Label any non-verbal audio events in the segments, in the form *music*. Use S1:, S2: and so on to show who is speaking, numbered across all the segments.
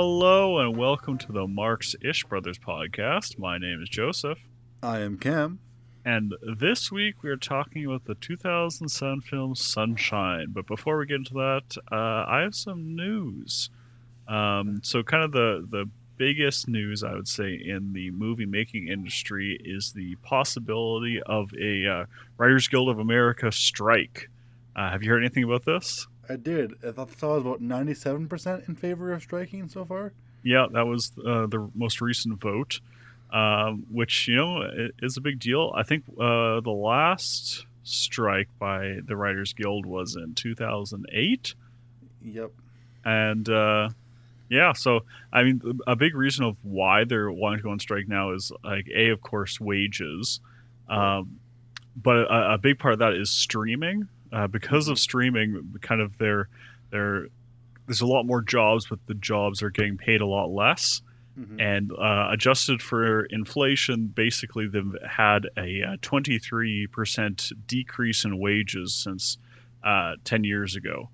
S1: hello, and welcome to the Marx Ish Brothers podcast. My name is Joseph,
S2: I am Cam.
S1: and this week we are talking about the 2007 film Sunshine. But before we get into that, uh, I have some news. Um, so, kind of the the biggest news I would say in the movie making industry is the possibility of a uh, Writers Guild of America strike. Uh, have you heard anything about this?
S2: I did. I thought I was about ninety-seven percent in favor of striking so far.
S1: Yeah, that was uh, the most recent vote, um, which you know is a big deal. I think uh, the last strike by the Writers Guild was in 2008,
S2: Yep.
S1: and uh, yeah, so I mean, a big reason of why they're wanting to go on strike now is like a, of course, wages, um, but a, a big part of that is streaming. Uh, because of streaming, kind of their their there's a lot more jobs, but the jobs are getting paid a lot less
S2: Mhm.
S1: and uh, adjusted for inflation, basically they've had a uh, 23% decrease in wages since uh, 10 years ago,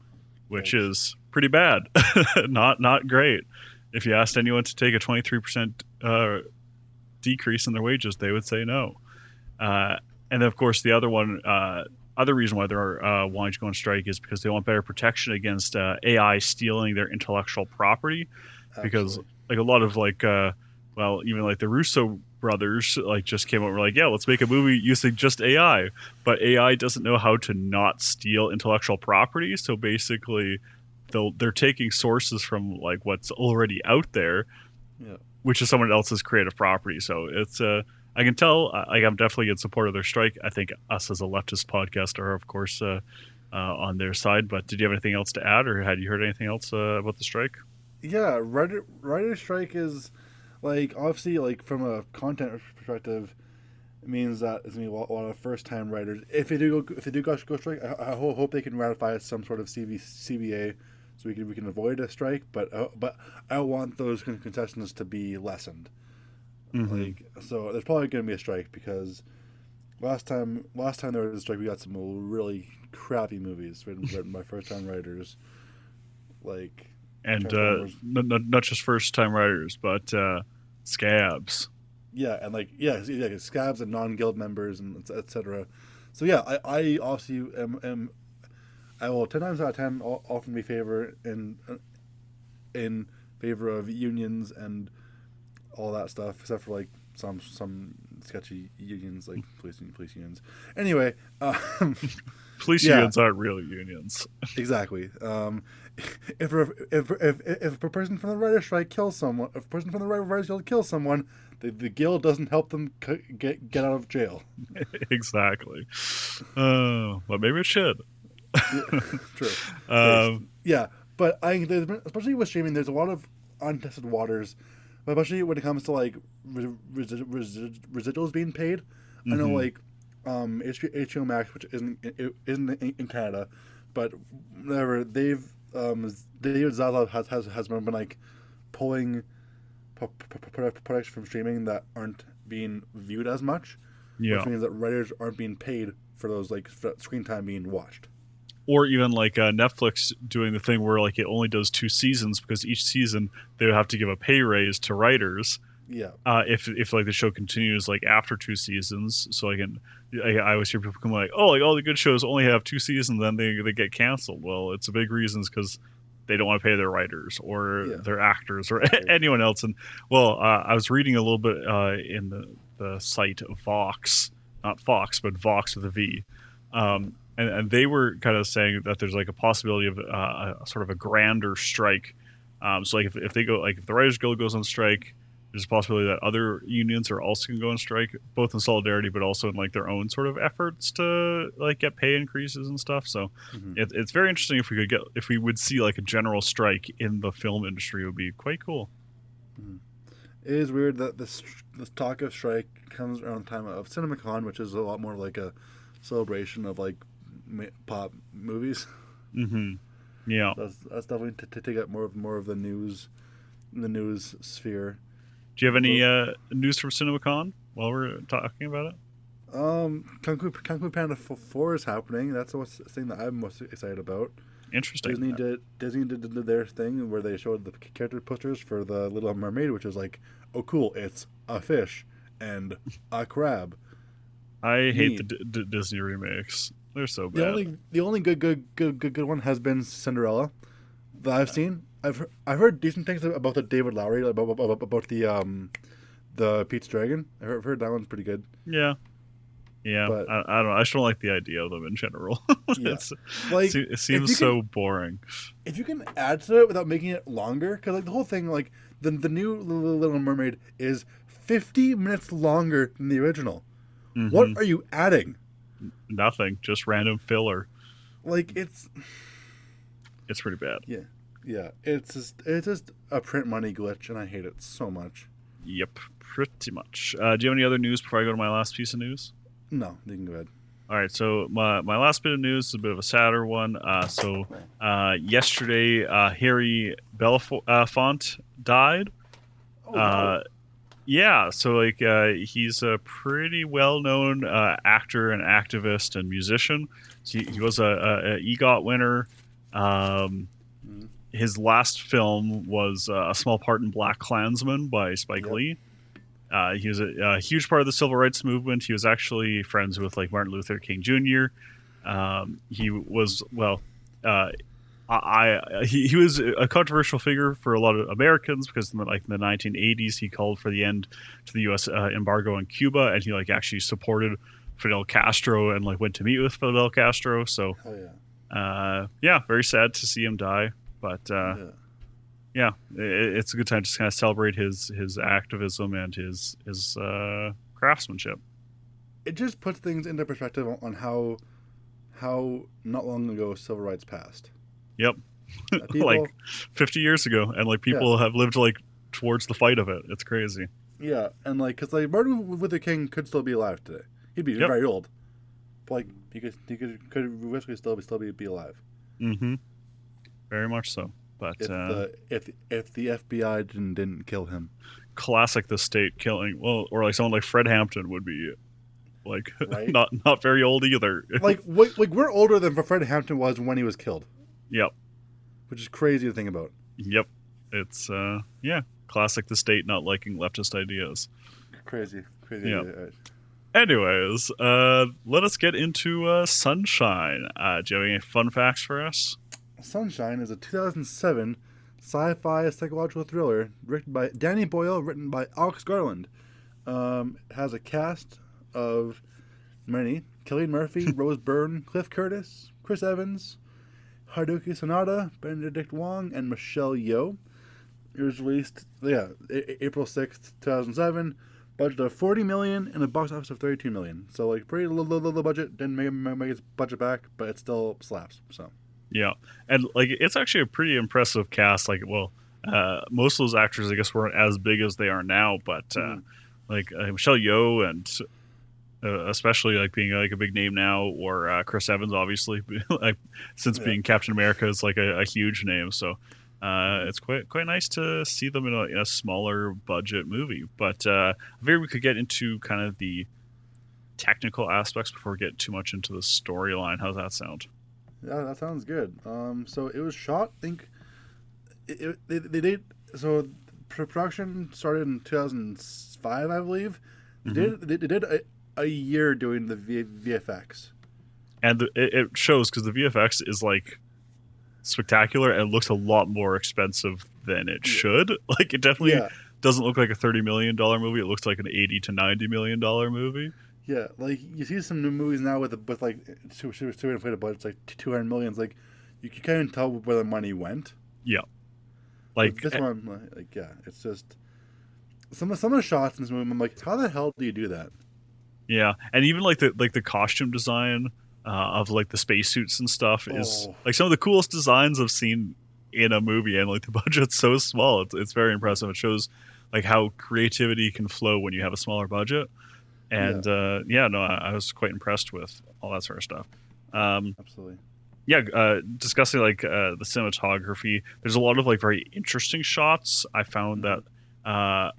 S1: which
S2: Yikes.
S1: is pretty bad. *laughs* not not great. If you asked anyone to take a 23% uh, decrease in their wages, they would say no. Uh, and of course, the other one, uh, other reason why they're uh, wanting to go on strike is because they want better protection against uh, AI stealing their intellectual property. Because like a lot of like uh well even like the russo brothers like just came out and were like yeah let's make a movie using just ai but ai doesn't know how to not steal intellectual property. So basically they'll they're taking sources from like what's already out there
S2: Yeah.
S1: which is someone else's creative property. So it's uh i can tell uh, i'm definitely in support of their strike i think us as a leftist podcast are of course uh, uh, on their side but did you have anything else to add or had you heard anything else uh, about the strike
S2: yeah, writer writer strike is like obviously like from a content perspective, it means that it's gonna be a lot, of first time writers. If they do go, if they do go, go strike, I, I hope they can ratify some sort of CBA so we can we can avoid a strike. But uh, but I want those con- concessions to be lessened. Like so, there's probably going to be a strike because last time last time there was a strike, we got some really crappy movies written, written by first time writers. Like
S1: and uh, n- n- not just first time writers, but uh, scabs.
S2: yeah, and like yeah, yeah, scabs and non guild members and etc. So yeah, I, I obviously am, am I will ten times out of ten often be favor in in favor of unions and all that stuff, except for like some some sketchy unions like police police unions. Anyway, um, *laughs*
S1: Police
S2: Yeah.
S1: unions aren't real unions. *laughs*
S2: Exactly. Um, if, if, if, if, if a person from the writer's strike kills someone, if a person from the writer's guild kills someone, the, the guild doesn't help them c- get get out of jail. *laughs*
S1: exactly. Uh, but maybe it should.
S2: True.
S1: Um,
S2: Yeah, but I think there's been- especially with streaming, there's a lot of untested waters, but especially when it comes to like resi- resi- residuals being paid. I know
S1: Mhm.
S2: like um, HBO, Max, which isn't isn't in, in Canada, but whatever they've um, David Zaslav has has has been like pulling pro- pro- pro- products from streaming that aren't being viewed as much,
S1: yeah.
S2: which means that writers aren't being paid for those like for screen time being watched.
S1: Or even like uh, Netflix doing the thing where like it only does two seasons because each season they would have to give a pay raise to writers.
S2: Yeah,
S1: uh, if if like the show continues like after two seasons. So like, in, I, I always hear people come like, oh, like all the good shows only have two seasons, then they they get canceled. Well, it's a big reasons because they don't want to pay their writers or
S2: Yeah.
S1: their actors or
S2: Right. *laughs*
S1: anyone else. And well, uh, I was reading a little bit uh, in the the site of Vox, not Fox, but Vox with a V. Um, and, and they were kind of saying that there's like a possibility of uh, a sort of a grander strike. Um, so like if, if they go like if the Writers Guild goes on strike, there's a possibility that other unions are also going to go on strike, both in solidarity, but also in like their own sort of efforts to like get pay increases and stuff. So
S2: Mhm.
S1: it, it's very interesting if we could get if we would see like a general strike in the film industry it would be quite cool.
S2: It is weird that this this talk of strike comes around the time of CinemaCon, which is a lot more like a celebration of like pop movies.
S1: hmm Yeah.
S2: That's that's definitely to, to take up more of more of the news, the news sphere.
S1: Do you have any uh, news from CinemaCon while we're talking about it?
S2: Um, Kung Fu, Kung Fu Panda Four is happening. That's the thing that I'm most excited about.
S1: interesting.
S2: Disney did Disney did, did their thing where they showed the character posters for the Little Mermaid, which is like, oh cool, it's a fish and a crab.
S1: I hate the D- D- Disney remakes. They're so
S2: The
S1: bad.
S2: only the only good good good good good one has been Cinderella that I've seen. I've he- I've heard decent things about the David Lowery about about, about the um the Pete's Dragon. I've heard, I've heard that one's pretty good.
S1: Yeah. Yeah,
S2: But-
S1: I, I don't know. I just don't like the idea of them in general. *laughs*
S2: Yeah.
S1: It's-
S2: Like
S1: it seems
S2: you
S1: so boring.
S2: if you can add to it without making it longer, because like the whole thing, like the the new Little Little Mermaid is fifty minutes longer than the original. What
S1: Mhm.
S2: are you adding?
S1: Nothing, just random filler.
S2: Like it's
S1: It's pretty bad.
S2: yeah, Yeah, it's just it's just a print money glitch, and I hate it so much.
S1: Yep, pretty much. Uh, do you have any other news before I go to my last piece of news?
S2: No, you can go ahead.
S1: All right, so my, my last bit of news is a bit of a sadder one. Uh, so uh, yesterday, uh, Harry Belafonte died.
S2: Oh,
S1: Uh, yeah, so like uh, he's a pretty well-known uh, actor and activist and musician. So he, he was a, a, a EGOT winner. Um,
S2: Mhm.
S1: His last film was uh, a small part in BlacKkKlansman by Spike
S2: Yep.
S1: Lee. Uh, he was a, a huge part of the civil rights movement. He was actually friends with like Martin Luther King Jr. Um, he was well. I, I he, he was a controversial figure for a lot of Americans because in the, like in the 1980s he called for the end to the U.S. Uh, embargo on Cuba and he like actually supported Fidel Castro and like went to meet with Fidel Castro. So
S2: Hell yeah.
S1: uh, yeah, very sad to see him die, but uh,
S2: yeah.
S1: yeah, it, it's a good time to kind of celebrate his his activism and his his uh, craftsmanship.
S2: It just puts things into perspective on- on how how not long ago civil rights passed.
S1: Yep, *laughs*
S2: people,
S1: like 50 years ago, and like people have lived like towards the fight of it. It's crazy.
S2: yeah, and like because like Martin Luther King could still be alive today. He'd be
S1: Yep.
S2: very old, but like he could he could could realistically still be still be, be alive
S1: Mm-hmm. Very much so. But
S2: if
S1: uh,
S2: the if if the FBI didn't didn't kill him.
S1: classic the state killing well or like someone like fred hampton would be like *laughs*
S2: Right.
S1: not not very old either *laughs*
S2: Like like we're older than Fred Hampton was when he was killed,
S1: yep
S2: which is crazy to think about.
S1: yep it's uh yeah classic the state not liking leftist ideas
S2: Crazy, crazy.
S1: Yeah. Anyways uh let us get into uh sunshine uh do you have any fun facts for us
S2: Sunshine is a 2007 sci-fi psychological thriller written by Danny Boyle, written by Alex Garland. Um, it has a cast of many: Cillian Murphy, *laughs* Rose Byrne, Cliff Curtis, Chris Evans, Haruki Sanada, Benedict Wong, and Michelle Yeoh. It was released, yeah, A- April 6th, 2007. Budget of 40 million and a box office of 32 million. So like pretty low, low, low budget. Didn't make, make its budget back, but it still slaps. So
S1: yeah and like it's actually a pretty impressive cast like well uh most of those actors i guess weren't as big as they are now but uh
S2: Mhm.
S1: like uh, michelle yeoh and uh, especially like being like a big name now or uh, chris evans obviously *laughs* like since
S2: Yeah.
S1: being captain america is like a, a huge name so uh, it's quite quite nice to see them in a, in a smaller budget movie but uh I figured we could get into kind of the technical aspects before we get too much into the storyline how's that sound
S2: Yeah, that sounds good. Um, so it was shot. I think it, it, they, they did. So production started in 2005, I believe. They did they, they did a, a year doing the v, VFX.
S1: and the, it, it shows because the VFX is like spectacular and looks a lot more expensive than it should. *laughs* Like it definitely
S2: Yeah,
S1: doesn't look like a thirty million dollar movie. It looks like an eighty to ninety million dollar movie.
S2: yeah. Like you see some new movies now with a, with like two two two inflated budgets, like 200 millions. Like you can kind of tell where the money went.
S1: Yeah, like
S2: But this eh one, like, like yeah, it's just some of some of the shots in this movie. I'm like, how the hell do you do that?
S1: Yeah, and even like the like the costume design uh, of like the spacesuits and stuff is
S2: Oh.
S1: like some of the coolest designs I've seen in a movie. And like the *laughs* budget's so small, it's it's very impressive. It shows like how creativity can flow when you have a smaller budget. And yeah, uh, yeah no, I, I was quite impressed with all that sort of stuff. Um,
S2: Absolutely.
S1: yeah, uh, discussing like uh, the cinematography, there's a lot of like very interesting shots. I found that uh,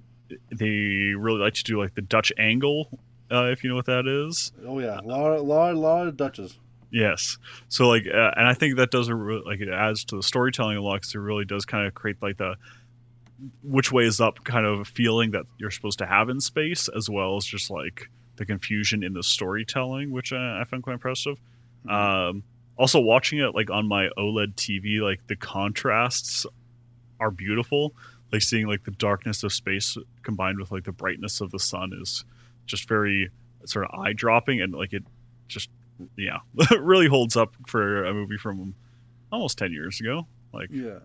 S1: they really like to do like the Dutch angle, uh, if you know what that is.
S2: Oh yeah, a lot, lot, lot of Dutches.
S1: Yes. So like, uh, and I think that does a re- like it adds to the storytelling a lot because it really does kind of create like the which way is up kind of feeling that you're supposed to have in space, as well as just like the confusion in the storytelling, which I, I found quite impressive. Um, also, watching it like on my OLED TV, like the contrasts are beautiful. Like seeing like the darkness of space combined with like the brightness of the sun is just very sort of eye dropping, and like it just yeah *laughs* really holds up for a movie from almost 10 years ago like
S2: Yeah.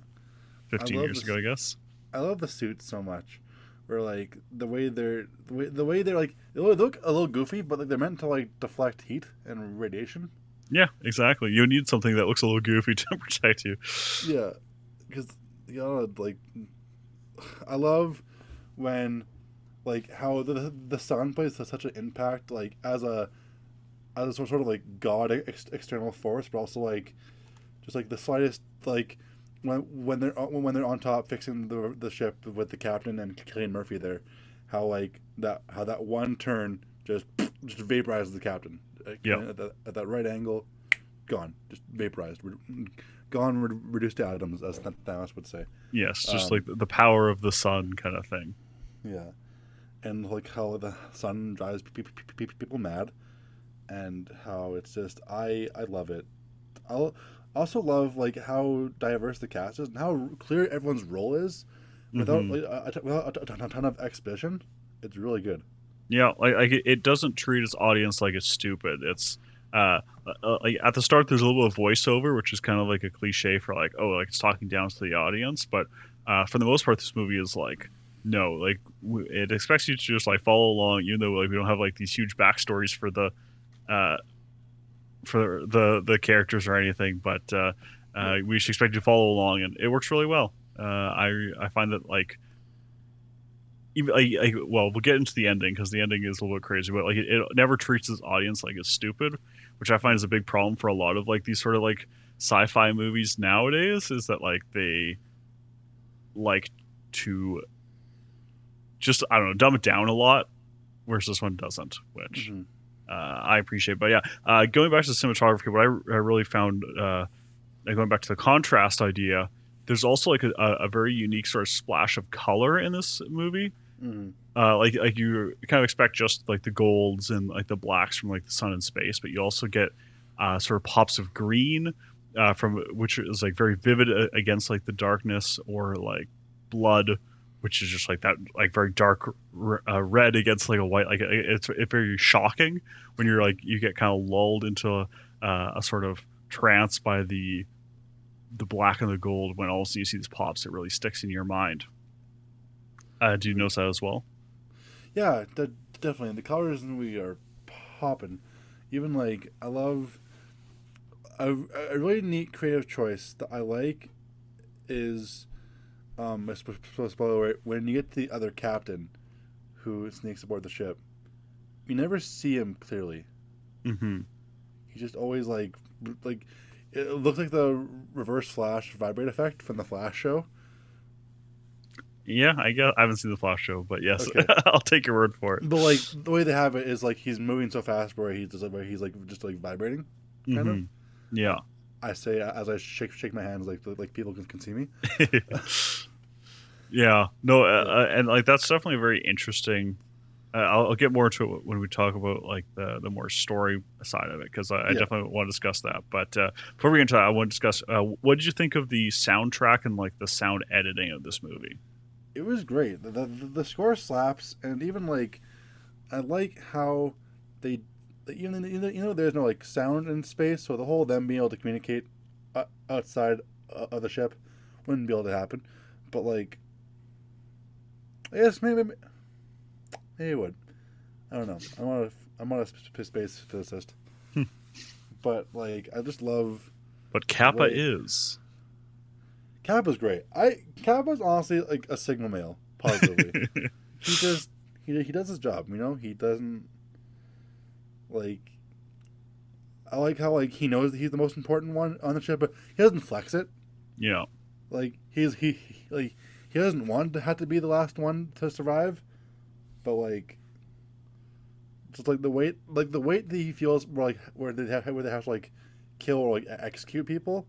S1: 15 years ago i guess
S2: I love the suits so much. Where like the way they're the way, the way they're like they look a little goofy, but like they're meant to like deflect heat and radiation.
S1: yeah exactly you need something that looks a little goofy *laughs* to protect you
S2: Yeah, because you know, like I love when like how the the sun plays such an impact, like as a as a sort of like god ex- external force, but also like just like the slightest like when when they're on- when they're on top fixing the the ship with the captain and Cillian Murphy there, how like that how that one turn just *sniffs* just vaporizes the captain. Like,
S1: Yeah.
S2: At that, at that right angle, gone, just vaporized, re- gone, re- reduced to atoms, as Thanos would say.
S1: yes just
S2: Um,
S1: like the power of the sun kind of thing
S2: Yeah, and like how the sun drives pe- pe- pe- pe- people mad, and how it's just I I love it. I also love like how diverse the cast is and how clear everyone's role is, without
S1: Mhm.
S2: like a, without a, ton- of exposition. It's really good.
S1: yeah like, like it, it doesn't treat its audience like it's stupid it's uh, uh like at the start there's a little bit of voiceover which is kind of like a cliche for like oh like it's talking down to the audience but uh for the most part this movie is like no like w- it expects you to just like follow along even though like we don't have like these huge backstories for the uh for the the characters or anything but uh, uh we just expect you to follow along and it works really well. Uh i i find that like even like, like well we'll get into the ending because the ending is a little bit crazy but like it, it never treats its audience like it's stupid which i find is a big problem for a lot of like these sort of like sci-fi movies nowadays is that like they like to just i don't know dumb it down a lot whereas this one doesn't which
S2: Mhm.
S1: uh, I appreciate. But yeah, uh, going back to the cinematography, what I, I really found, uh, going back to the contrast idea, there's also like a, a very unique sort of splash of color in this movie. Uh, like like you kind of expect just like the golds and like the blacks from like the sun and space, but you also get uh, sort of pops of green uh, from which is like very vivid against like the darkness or like blood which is just like that like very dark uh, red against like a white like it's, it's very shocking when you're like you get kind of lulled into a, uh, a sort of trance by the the black and the gold when all of a sudden you see these pops it really sticks in your mind uh, do you notice that as well
S2: Yeah, de- definitely. The colors in the movie are popping. Even like I love a, a really neat creative choice that I like is um I sp- spoiler when you get to the other captain who sneaks aboard the ship, you never see him clearly.
S1: mm-hmm.
S2: He just always like like it looks like the reverse flash vibrate effect from the Flash show.
S1: yeah i guess i haven't seen the flash show but yes
S2: Okay. *laughs*
S1: i'll take your word for it
S2: But like the way they have it is like he's moving so fast where he's just like where he's like just like vibrating. kind of.
S1: Mhm. yeah
S2: I say as I shake shake my hands like like people can, can see me. *laughs*
S1: yeah no uh, uh, and like that's definitely very interesting uh, I'll, I'll get more into it when we talk about like the the more story side of it because I, I
S2: Yeah.
S1: definitely want to discuss that but uh, before we get into that i want to discuss uh, what did you think of the soundtrack and like the sound editing of this movie
S2: It was great. The, the the score slaps, and even like I like how they even you know, you know there's no like sound in space, so the whole them being able to communicate uh, outside of the ship wouldn't be able to happen. But like, I guess maybe maybe it would. I don't know. I'm not a, I'm not a space physicist,
S1: Hmm.
S2: but like I just love
S1: but Capa
S2: Wait.
S1: is
S2: Capa's great. I Capa's honestly like a sigma male, positively. *laughs* he just he, he does his job, you know? He doesn't like I like how like he knows that he's the most important one on the ship, but he doesn't flex it.
S1: yeah
S2: Like he's he, he like he doesn't want to have to be the last one to survive, but like just like the weight like the weight that he feels where like where they have where they have to like kill or like execute people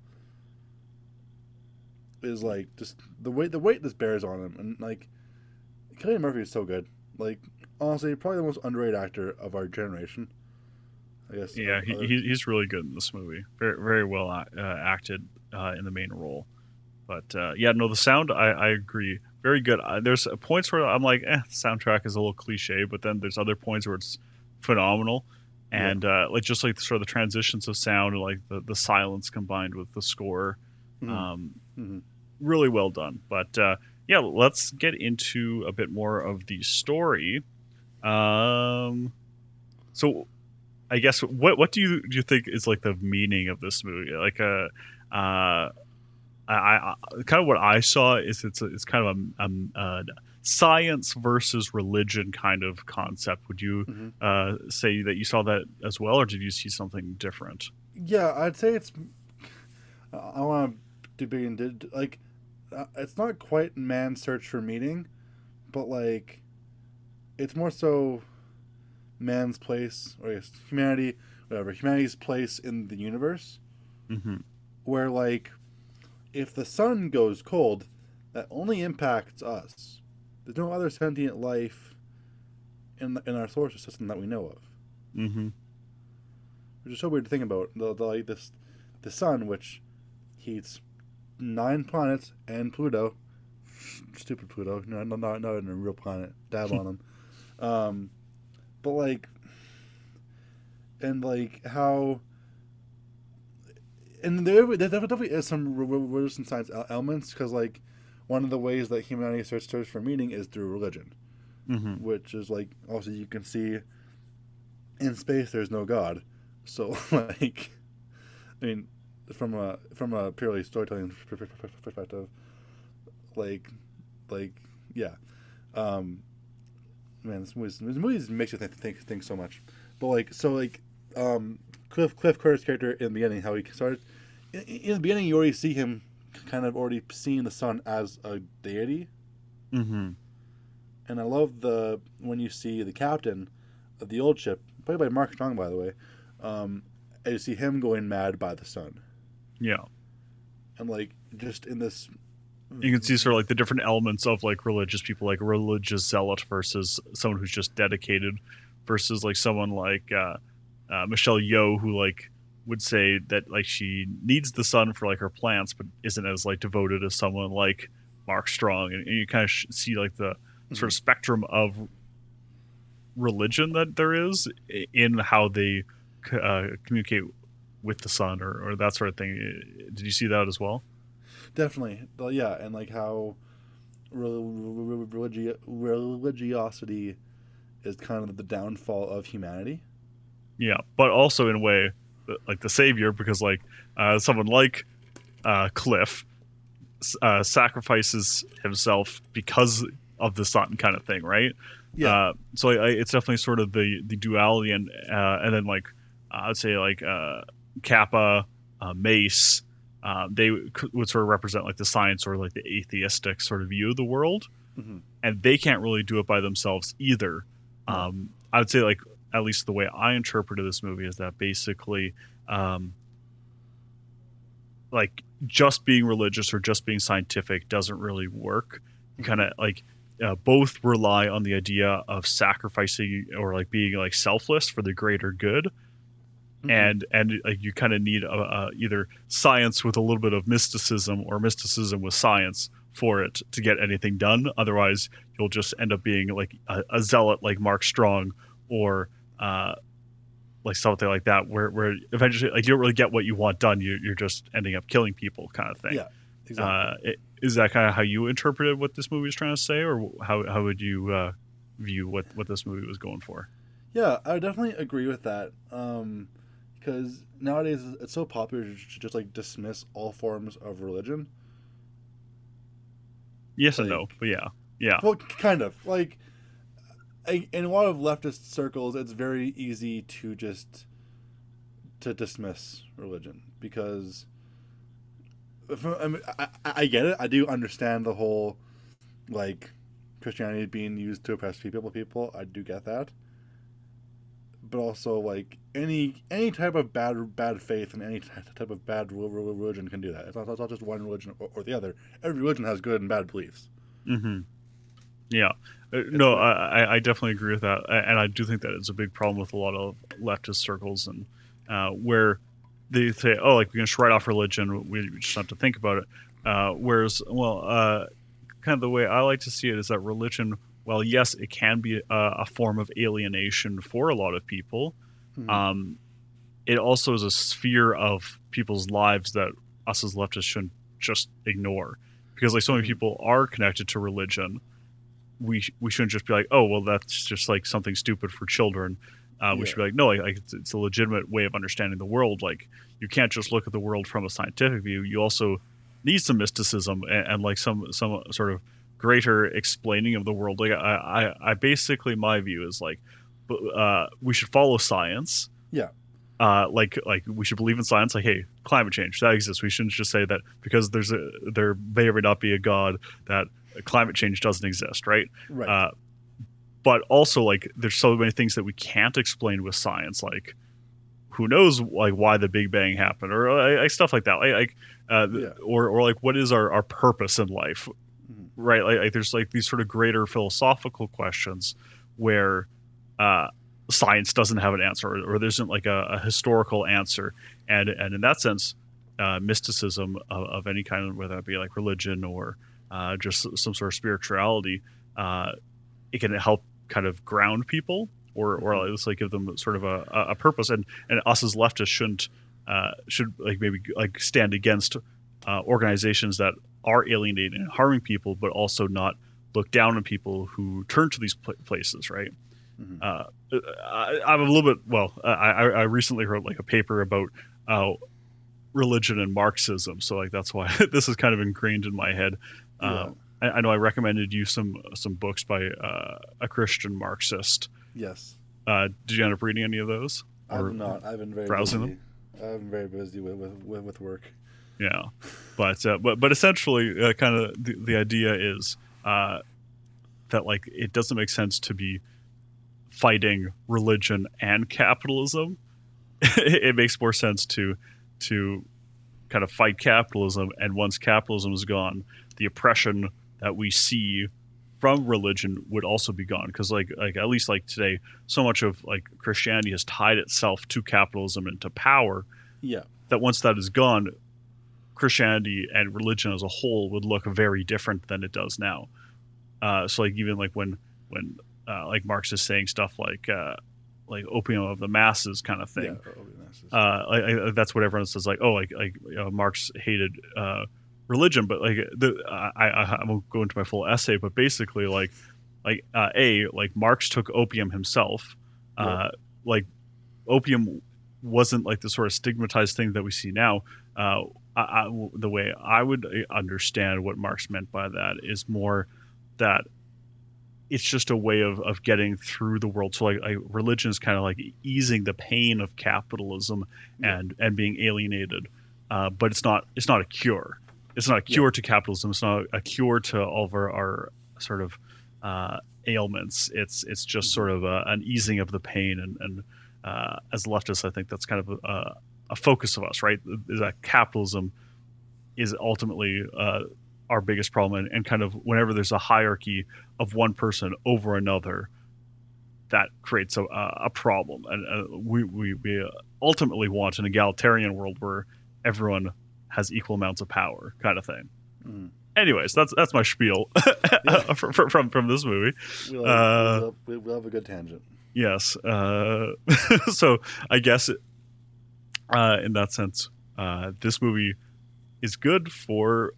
S2: is like just the weight the weight this bears on him and like Cillian Murphy is so good. Like honestly, probably the most underrated actor of our generation. I guess.
S1: Yeah, he, he, he's really good in this movie. Very very well uh, acted uh, in the main role. But uh, yeah, no, the sound I, I agree, very good. Uh, there's points where I'm like, eh, soundtrack is a little cliche, but then there's other points where it's phenomenal,
S2: Yeah.
S1: and uh, like just like sort of the transitions of sound and like the the silence combined with the score,
S2: Mhm.
S1: um,
S2: Mhm.
S1: really well done. But uh, yeah, let's get into a bit more of the story. Um, so I guess what what do you do you think is like the meaning of this movie? Like uh, uh, I, I kind of what I saw is it's a, it's kind of a, a, a science versus religion kind of concept. Would you
S2: Mhm.
S1: uh, say that you saw that as well, or did you see something different?
S2: Yeah, I'd say it's. I want to be in did like, uh, it's not quite man's search for meaning, but like, it's more so man's place or yes, humanity, whatever humanity's place in the universe.
S1: hmm
S2: Where like, if the sun goes cold, that only impacts us. There's no other sentient life in the, in our solar system that we know of
S1: hmm
S2: which is so weird to think about. The, the like this, the sun, which heats nine planets and Pluto, stupid Pluto, no, no, not not a real planet. Dab on him, *laughs* um, but like, and like how, and there, there definitely is some re- re- religious science elements because like one of the ways that humanity searches search for meaning is through religion.
S1: Hmm
S2: which is like also you can see in space there's no god. So *laughs* like i mean from a from a purely storytelling per- per- per- perspective like like yeah. Um man this movie this movie makes you think, think think so much. But like so like um cliff cliff curtis character in the beginning how he started in, in the beginning you already see him kind of already seeing the sun as a deity.
S1: Hmm
S2: and I love the when you see the captain of the old ship, played by Mark Strong, by the way, um, and you see him going mad by the sun,
S1: Yeah.
S2: and like just in this,
S1: you can see sort of like the different elements of like religious people like religious zealot versus someone who's just dedicated versus like someone like uh, uh, michelle yeoh who like would say that like she needs the sun for like her plants but isn't as like devoted as someone like mark strong. And, and you kind of sh- see like the sort of spectrum of religion that there is in how they uh, communicate with the sun or, or that sort of thing. Did you see that as well?
S2: Definitely, Well, yeah, and like how religi- religiosity is kind of the downfall of humanity.
S1: Yeah, but also in a way, uh, like the savior, because like uh, someone like uh, Cliff uh, sacrifices himself because of the sun, kind of thing, right?
S2: Yeah,
S1: Uh, so I, I, it's definitely sort of the the duality, and uh, and then like I would say like uh, Capa, uh, Mace, uh, they would sort of represent like the science or like the atheistic sort of view of the world,
S2: Mhm.
S1: and they can't really do it by themselves either. Um, I would say like at least the way I interpreted this movie is that basically. Um, like just being religious or just being scientific doesn't really work. You kind of like uh, both rely on the idea of sacrificing or like being like selfless for the greater good
S2: Mhm.
S1: and and like you kind of need a, a, either science with a little bit of mysticism or mysticism with science for it to get anything done otherwise you'll just end up being like a, a zealot like mark strong or uh like something like that where where eventually like you don't really get what you want done you, you're just ending up killing people kind of thing
S2: Yeah, exactly.
S1: uh, it- is that kind of how you interpreted what this movie was trying to say, or how how would you uh, view what what this movie was going for?
S2: Yeah, I would definitely agree with that. Um, because nowadays it's so popular to just like dismiss all forms of religion.
S1: Yes and no, but yeah, yeah,
S2: Well, kind of like in a lot of leftist circles, it's very easy to just to dismiss religion because I, mean, I I get it. I do understand the whole like Christianity being used to oppress people. People, I do get that. but also like any any type of bad bad faith and any type of bad religion can do that. It's not, it's not just one religion or, or, the other. Every religion has good and bad beliefs.
S1: Mm-hmm. Yeah. Uh, no, I, I definitely agree with that, and I do think that it's a big problem with a lot of leftist circles, and uh, where they say, "Oh, like we can just write off religion. We just have to think about it." Uh, whereas, well, uh, kind of the way I like to see it is that religion, well, yes, it can be a, a form of alienation for a lot of people. Mm-hmm. Um, it also is a sphere of people's lives that us as leftists shouldn't just ignore, because like so many mm-hmm. people are connected to religion we we shouldn't just be like, oh, well, that's just like something stupid for children. Uh, we yeah. should be like, no, like, it's, it's, a legitimate way of understanding the world. Like you can't just look at the world from a scientific view. You also need some mysticism and, and like some some sort of greater explaining of the world. Like I, I, I basically my view is like, uh, we should follow science.
S2: Yeah.
S1: Uh, like like we should believe in science. Like, hey, climate change that exists. We shouldn't just say that because there's a there may or may not be a god that climate change doesn't exist, right?
S2: Right.
S1: Uh, but also, like, there's so many things that we can't explain with science, like who knows, like why the Big Bang happened, or like, stuff like that, like, like uh, yeah. or or like what is our our purpose in life, mm-hmm. right? Like, like, there's like these sort of greater philosophical questions where. Uh, science doesn't have an answer or, or there isn't like a, a, historical answer and and in that sense uh, mysticism of, of, any kind whether it be like religion or uh, just some sort of spirituality, uh, it can help kind of ground people or or at least like give them sort of a, a purpose. And and us as leftists shouldn't uh, should like maybe like stand against uh, organizations that are alienating and harming people, but also not look down on people who turn to these pl- places, right? Mm-hmm. Uh, I, am a little bit well. I, I recently wrote like a paper about uh, religion and Marxism, so like that's why *laughs* this is kind of ingrained in my head. Yeah. Um, I, I, know I recommended you some some books by uh, a Christian Marxist.
S2: Yes.
S1: Uh, did you end up reading any of those?
S2: I've not. I've been very browsing busy. them. I've been very busy with with, with work.
S1: Yeah, but uh, but but essentially, uh, kind of the, the idea is uh, that like it doesn't make sense to be fighting religion and capitalism. *laughs* it makes more sense to to kind of fight capitalism, and once capitalism is gone, the oppression that we see from religion would also be gone. Because like like at least like today so much of like christianity has tied itself to capitalism and to power
S2: yeah.
S1: that once that is gone christianity and religion as a whole would look very different than it does now. Uh, so like even like when when uh, like marx is saying stuff like uh, like opium of the masses kind of thing. Yeah, uh, like, I, that's what everyone says like oh like like marx hated uh, religion, but like the I, I, I won't go into my full essay, but basically like like uh, a like Marx took opium himself, uh, yeah. like opium wasn't like the sort of stigmatized thing that we see now. Uh, I, I, the way I would uh, understand what Marx meant by that is more that it's just a way of, of getting through the world. So like, like religion is kind of like easing the pain of capitalism yeah. and and being alienated, uh, but it's not it's not a cure it's not a cure yeah. to capitalism. It's not a cure to all of our, our sort of uh, ailments. It's it's just mm-hmm. sort of a, an easing of the pain. And, and uh, as leftists, I think that's kind of a, a, focus of us, right? Is that capitalism is ultimately uh, our biggest problem, and, and, kind of whenever there's a hierarchy of one person over another, that creates a, a problem. And uh, we we, we ultimately want an egalitarian world where everyone has equal amounts of power, kind of thing. Mm. Anyways, that's that's my spiel *laughs* from, from from this movie.
S2: We'll have, uh, we'll, we'll have a good tangent.
S1: Yes. Uh, *laughs* so I guess it, uh, in that sense, uh, this movie is good for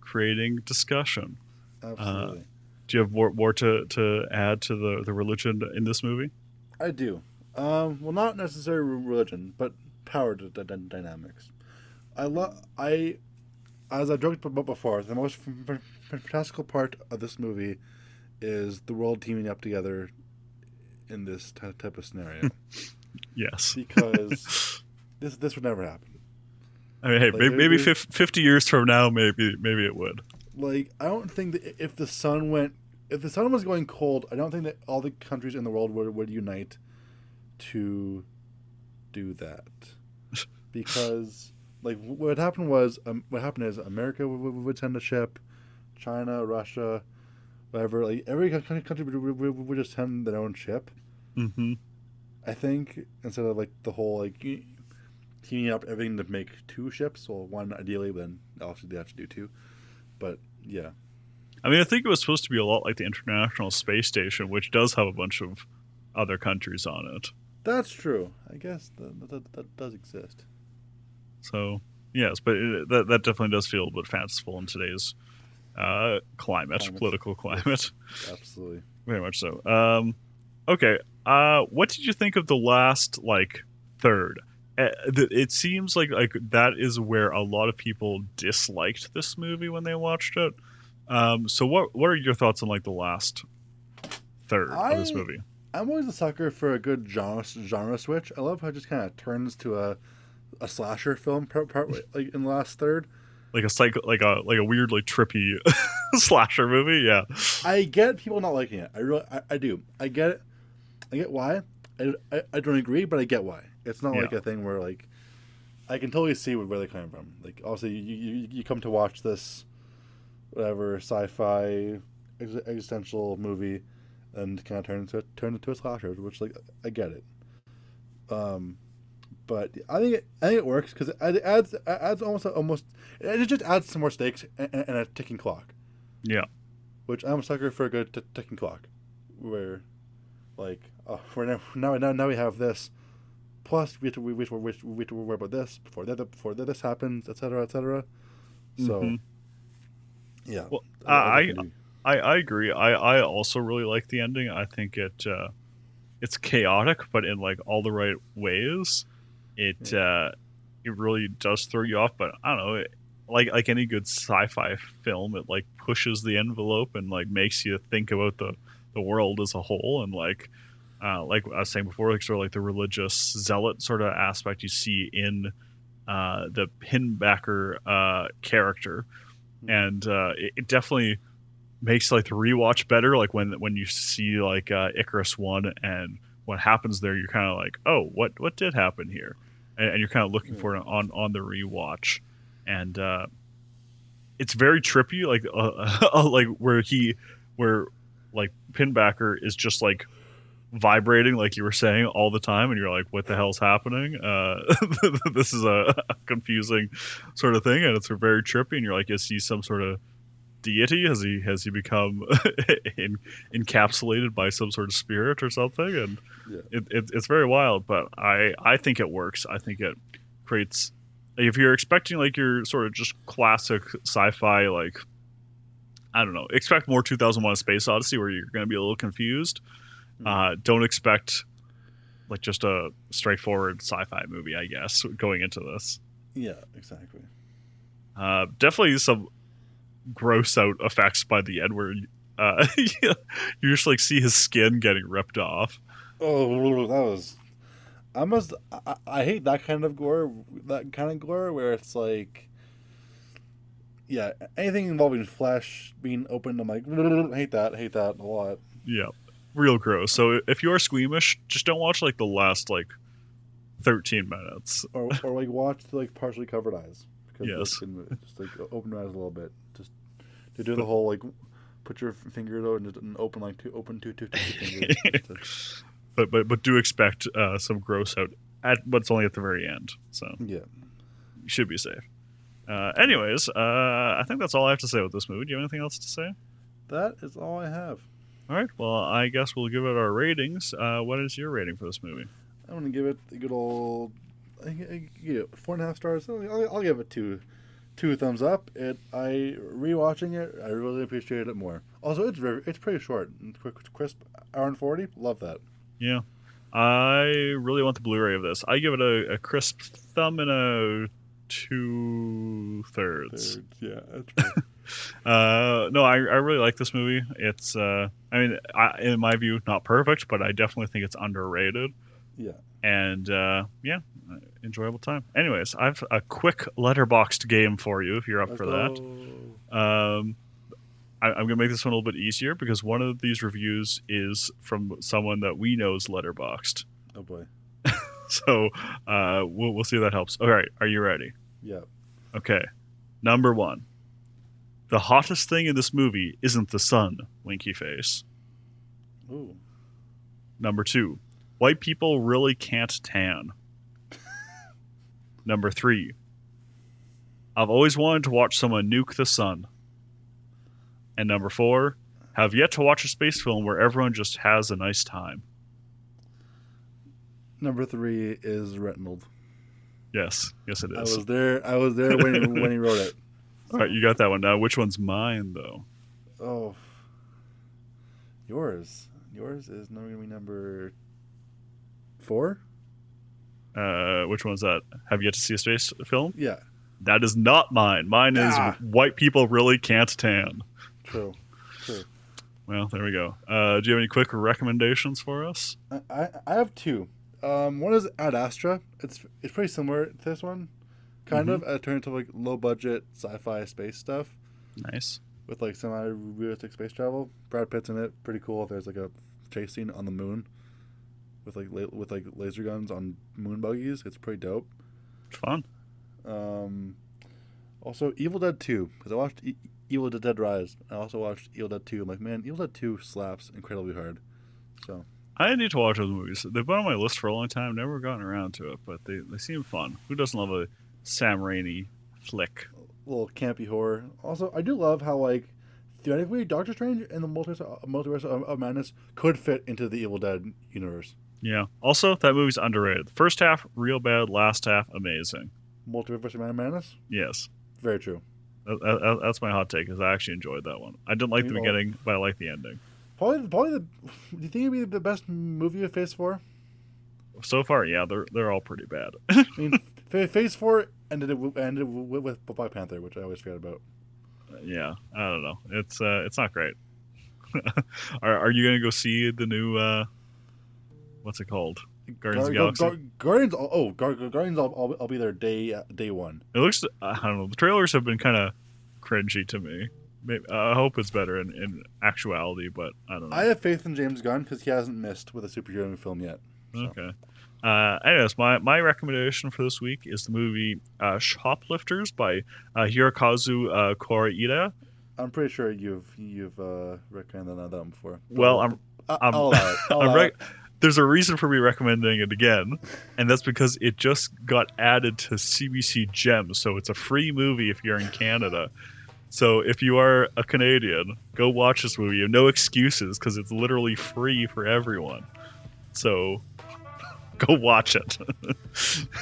S1: creating discussion.
S2: Uh, Absolutely.
S1: do you have more, more to, to add to the, the religion in this movie?
S2: I do. Um, well, not necessarily religion, but power d- d- dynamics. I love I, as I joked about before, the most fantastical part of this movie is the world teaming up together in this t- type of scenario. *laughs*
S1: yes,
S2: because *laughs* this this would never happen.
S1: I mean, hey, like, maybe, maybe fifty years from now, maybe maybe it would.
S2: Like, I don't think that if the sun went, if the sun was going cold, I don't think that all the countries in the world would would unite to do that *laughs* because like what happened was um, what happened is America would, would send a ship, China, Russia, whatever. Like every country, country would, would, would just send their own ship.
S1: Mm-hmm.
S2: I think instead of like the whole like teaming up everything to make two ships. Well, one ideally, but then obviously they have to do two. But yeah,
S1: I mean, I think it was supposed to be a lot like the International Space Station, which does have a bunch of other countries on it.
S2: that's true. I guess that that, that does exist.
S1: So yes, but it, that that definitely does feel a bit fanciful in today's uh, climate,
S2: Climate.
S1: political climate. *laughs*
S2: Absolutely.
S1: Very much so. Um, okay. Uh, what did you think of the last like third? Uh, it seems like like that is where a lot of people disliked this movie when they watched it. Um, so what what are your thoughts on like the last third of this movie?
S2: I'm always a sucker for a good genre genre switch. I love how it just kind of turns to a a slasher film part, part like in the last third.
S1: Like a psycho, like a like a weirdly trippy *laughs* slasher movie. Yeah.
S2: I get people not liking it. I really, I, I do. I get it. I get why. I, I, I don't agree, but I get why. It's not like a thing where like I can totally see where they're coming from. Like obviously you, you, you come to watch this whatever sci-fi ex- existential movie and kind of turn into turn into a slasher, which like I get it. Um, but I think it, I think it works because it adds it adds almost almost it just adds some more stakes and, and a ticking clock
S1: Yeah.
S2: which I'm a sucker for a good t- ticking clock, where, like, oh, we're now now now, now we have this, plus we have to we, we, have to- we, have to- we have to worry about this before that before that this happens, etc. etc. So,
S1: Mhm.
S2: yeah,
S1: Well,
S2: I- I
S1: I- I, I agree. I, I also really like the ending. I think it uh, it's chaotic, but in like all the right ways. It uh, it really does throw you off. But I don't know, it, like like any good sci-fi film, it like pushes the envelope and like makes you think about the the world as a whole and like. Uh, like I was saying before, like sort of like the religious zealot sort of aspect you see in uh, the Pinbacker uh, character, and uh, it, it definitely makes like the rewatch better. Like when when you see like uh, Icarus one and what happens there, you're kind of like, oh, what what did happen here, and, and you're kind of looking
S2: Yeah.
S1: for it on on the rewatch, and uh, it's very trippy, like *laughs* uh, like where he where like Pinbacker is just like vibrating like you were saying all the time and you're like what the hell's happening uh *laughs* this is a *laughs* confusing sort of thing and it's very trippy and you're like is he some sort of deity has he has he become *laughs* in, encapsulated by some sort of spirit or something and
S2: Yeah.
S1: it, it, it's very wild but i i think it works i think it creates if you're expecting like your sort of just classic sci-fi like i don't know expect more 2001 A space odyssey where you're going to be a little confused
S2: Hmm.
S1: uh, don't expect like just a straightforward sci-fi movie i guess going into this
S2: yeah, exactly.
S1: uh, definitely some gross out effects by the end where uh, *laughs* you just like see his skin getting ripped off.
S2: Oh, that was. I must. I, I hate that kind of gore. That kind of gore where it's like. Yeah, anything involving flesh being opened, I'm like, *laughs* hate that. Hate that a lot.
S1: Yeah, real gross. So if you are squeamish, just don't watch like the last like thirteen minutes.
S2: or, or like watch the like partially covered eyes because
S1: Yes.
S2: yes. can just like open your eyes a little bit to do the whole like put your fingers out and and open like two open two two two, two fingers *laughs*
S1: But but but do expect uh, some gross out at but it's only at the very end. So
S2: yeah
S1: you should be safe. Uh, anyways, uh, I think that's all I have to say with this movie. Do you have anything else to say?
S2: that is all I have
S1: All right. Well, I guess we'll give it our ratings. Uh, what is your rating for this movie?
S2: I'm gonna give it a good old I, I give it four and a half stars I'll, I'll give it two two thumbs up it I rewatching it I really appreciated it more also it's very it's pretty short and quick crisp hour and 40 love that
S1: Yeah. I really want the Blu-ray of this. I give it a, a crisp thumb and a two thirds.
S2: Third, yeah *laughs* right.
S1: Uh, no, I, I really like this movie. It's, uh, I mean, I, in my view, not perfect, but I definitely think it's underrated.
S2: yeah
S1: And uh, yeah, enjoyable time. Anyways, I have a quick Letterboxd game for you if you're up
S2: Let's
S1: for that.
S2: go.
S1: Um, I, I'm gonna make this one a little bit easier because one of these reviews is from someone that we know is Letterboxd.
S2: Oh boy. *laughs*
S1: So uh, we'll we'll see if that helps. All right, are you ready?
S2: Yeah.
S1: Okay. Number one. The hottest thing in this movie isn't the sun, winky face.
S2: Ooh.
S1: Number two. White people really can't tan. Number three. I've always wanted to watch someone nuke the sun. And number four. Have yet to watch a space film where everyone just has a nice time.
S2: Number three is Retinald.
S1: Yes, yes, it is.
S2: I was there. I was there when when he wrote it. *laughs*
S1: All right, you got that one. Now, which one's mine, though?
S2: Oh. Yours. Yours is number gonna be number four.
S1: Uh, which one's that? Have you yet to see a space film?
S2: Yeah.
S1: That is not mine. Mine is
S2: Ah.
S1: white people really can't tan.
S2: True. True.
S1: Well, there we go. Uh, do you have any quick recommendations for us?
S2: I, I have two. Um, one is Ad Astra. It's it's pretty similar to this one, kind of. It turned into like low budget sci-fi space stuff
S1: Nice.
S2: with like semi-realistic space travel. Brad Pitt's in it. Pretty cool. There's like a chase scene on the moon with like la- with like laser guns on moon buggies. It's pretty dope.
S1: It's fun.
S2: Um, also, Evil Dead 2, because I watched e- Evil Dead Rise. I also watched Evil Dead 2. I'm like, man, Evil Dead 2 slaps incredibly hard. So,
S1: I need to watch those movies. They've been on my list for a long time. Never gotten around to it, but they, they seem fun. Who doesn't love a Sam Raimi flick?
S2: a little campy horror. Also, I do love how, like, theoretically, Doctor Strange and the multiverse, multiverse of, of Madness could fit into the Evil Dead universe.
S1: Yeah. Also, that movie's underrated. First half, real bad. Last half, amazing.
S2: Multiverse of Madness?
S1: Yes.
S2: Very true.
S1: That, that- that's my hot take. because I actually enjoyed that one. I didn't like the beginning, but I like the ending.
S2: Probably, probably the. Do you think it'd be the best movie of Phase 4?
S1: So far, yeah, they're they're all pretty bad. *laughs*
S2: I mean, Phase 4 ended, it ended with, with Black Panther, which I always forget about.
S1: yeah, I don't know. It's uh, it's not great. *laughs* are are you gonna go see the new uh, what's it called? Guardians of the
S2: Gar-
S1: Galaxy.
S2: Gar- Guardians. Oh, Gar- Gar- Guardians. I'll, I'll, I'll be there day uh, day one.
S1: It looks. I don't know. The trailers have been kind of cringy to me. Maybe, I hope it's better in, in actuality, but I don't know.
S2: I have faith in James Gunn because he hasn't missed with a superhero film yet. so.
S1: Okay. Uh, anyways, my, my recommendation for this week is the movie uh, Shoplifters by uh, Hirokazu uh, Koreeda.
S2: I'm pretty sure you've you've uh, recommended that one before.
S1: Well, I'm
S2: I-
S1: I'm-
S2: I'll. *laughs* I'll
S1: I'm
S2: it.
S1: There's a reason for me recommending it again, and that's because it just got added to CBC Gems, so it's a free movie if you're in Canada. So if you are a Canadian, go watch this movie. You have no excuses because it's literally free for everyone. So *laughs* go watch it.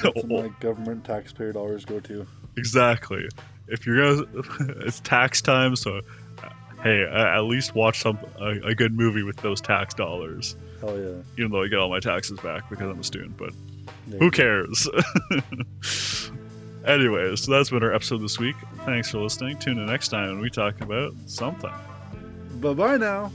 S2: That's my *laughs* government taxpayer dollars go to.
S1: exactly. If you're gonna, *laughs* it's tax time, so uh, hey, at least watch some a, a good movie with those tax dollars.
S2: Hell yeah.
S1: Even though I get all my taxes back because I'm a student, but
S2: Yeah,
S1: who cares? *laughs* Anyways, so that's been our episode this week. Thanks for listening. Tune in next time when we talk about something.
S2: Bye bye now.